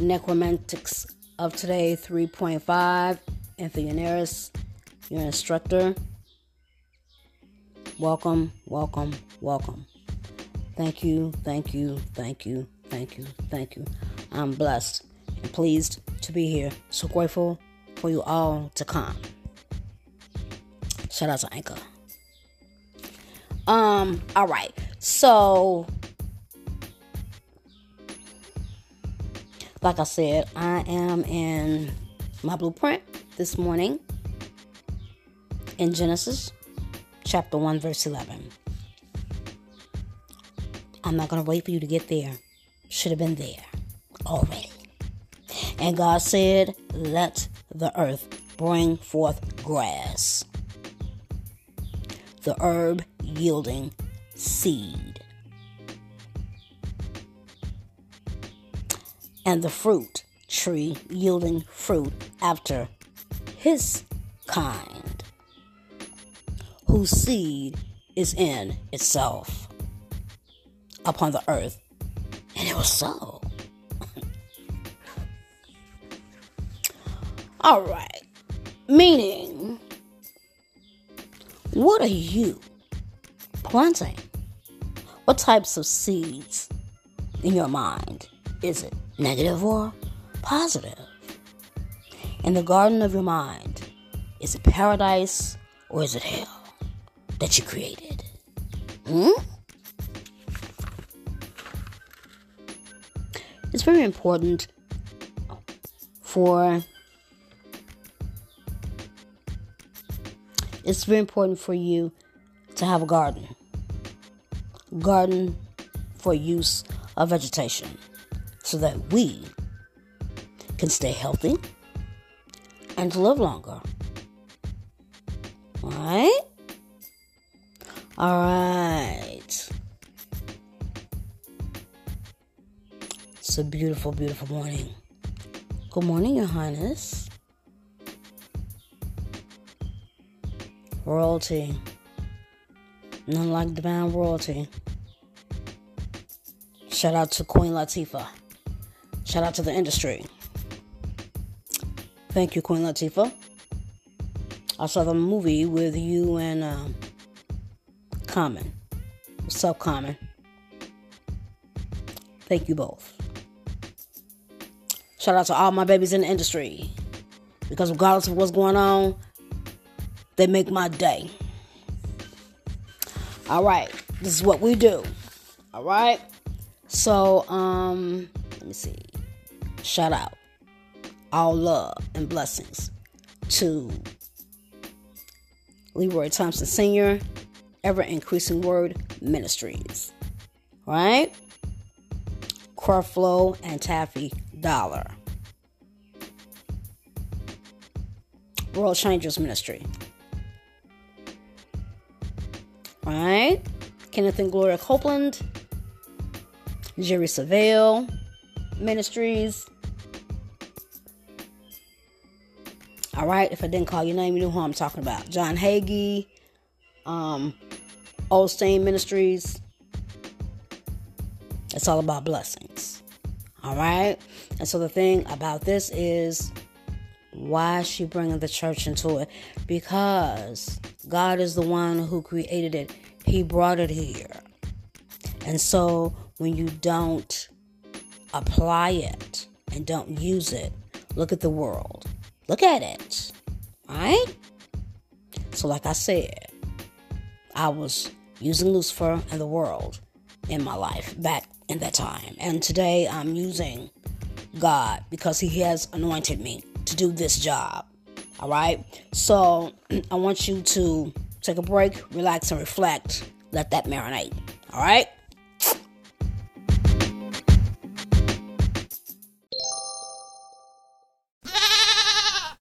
Necromantics of Today 3.5. Anthony Neris, your instructor. Welcome, welcome, welcome. Thank you, thank you, thank you, thank you, thank you. I'm blessed and pleased to be here. So grateful for you all to come. Shout out to Anchor. Um, all right. So like I said, I am in my blueprint this morning in Genesis chapter 1, verse 11. I'm not going to wait for you to get there. Should have been there already. And God said, Let the earth bring forth grass, the herb yielding seed, and the fruit tree yielding fruit after his kind, whose seed is in itself upon the earth. And it was so. All right. Meaning, what are you planting? What types of seeds in your mind? Is it negative or positive? In the garden of your mind, is it paradise or is it hell that you created? Hmm? It's very important for it's very important for you to have a garden. Garden for use of vegetation so that we can stay healthy and live longer. All right? All right. It's a beautiful, beautiful morning. Good morning, Your Highness. Royalty. None like divine royalty. Shout out to Queen Latifah. Shout out to the industry. Thank you, Queen Latifah. I saw the movie with you and um, Common. What's up, Common? Thank you both. Shout out to all my babies in the industry. Because regardless of what's going on, they make my day. All right, this is what we do. All right. So, um, let me see. Shout out all love and blessings to Leroy Thompson Sr., Ever Increasing Word Ministries. Right? Creflo and Taffy Dollar. World Changers Ministry. Right? Kenneth and Gloria Copeland. Jerry Savelle Ministries. All right, if I didn't call your name, you know who I'm talking about. John Hagee, um, Osteen Ministries. It's all about blessings. All right, and so the thing about this is why is she bringing the church into it? Because God is the one who created it. He brought it here, and so when you don't apply it and don't use it, look at the world. Look at it. Right? So, like I said, I was using Lucifer and the world in my life back in that time. And today I'm using God because He has anointed me to do this job. All right? So, I want you to take a break, relax, and reflect. Let that marinate. All right?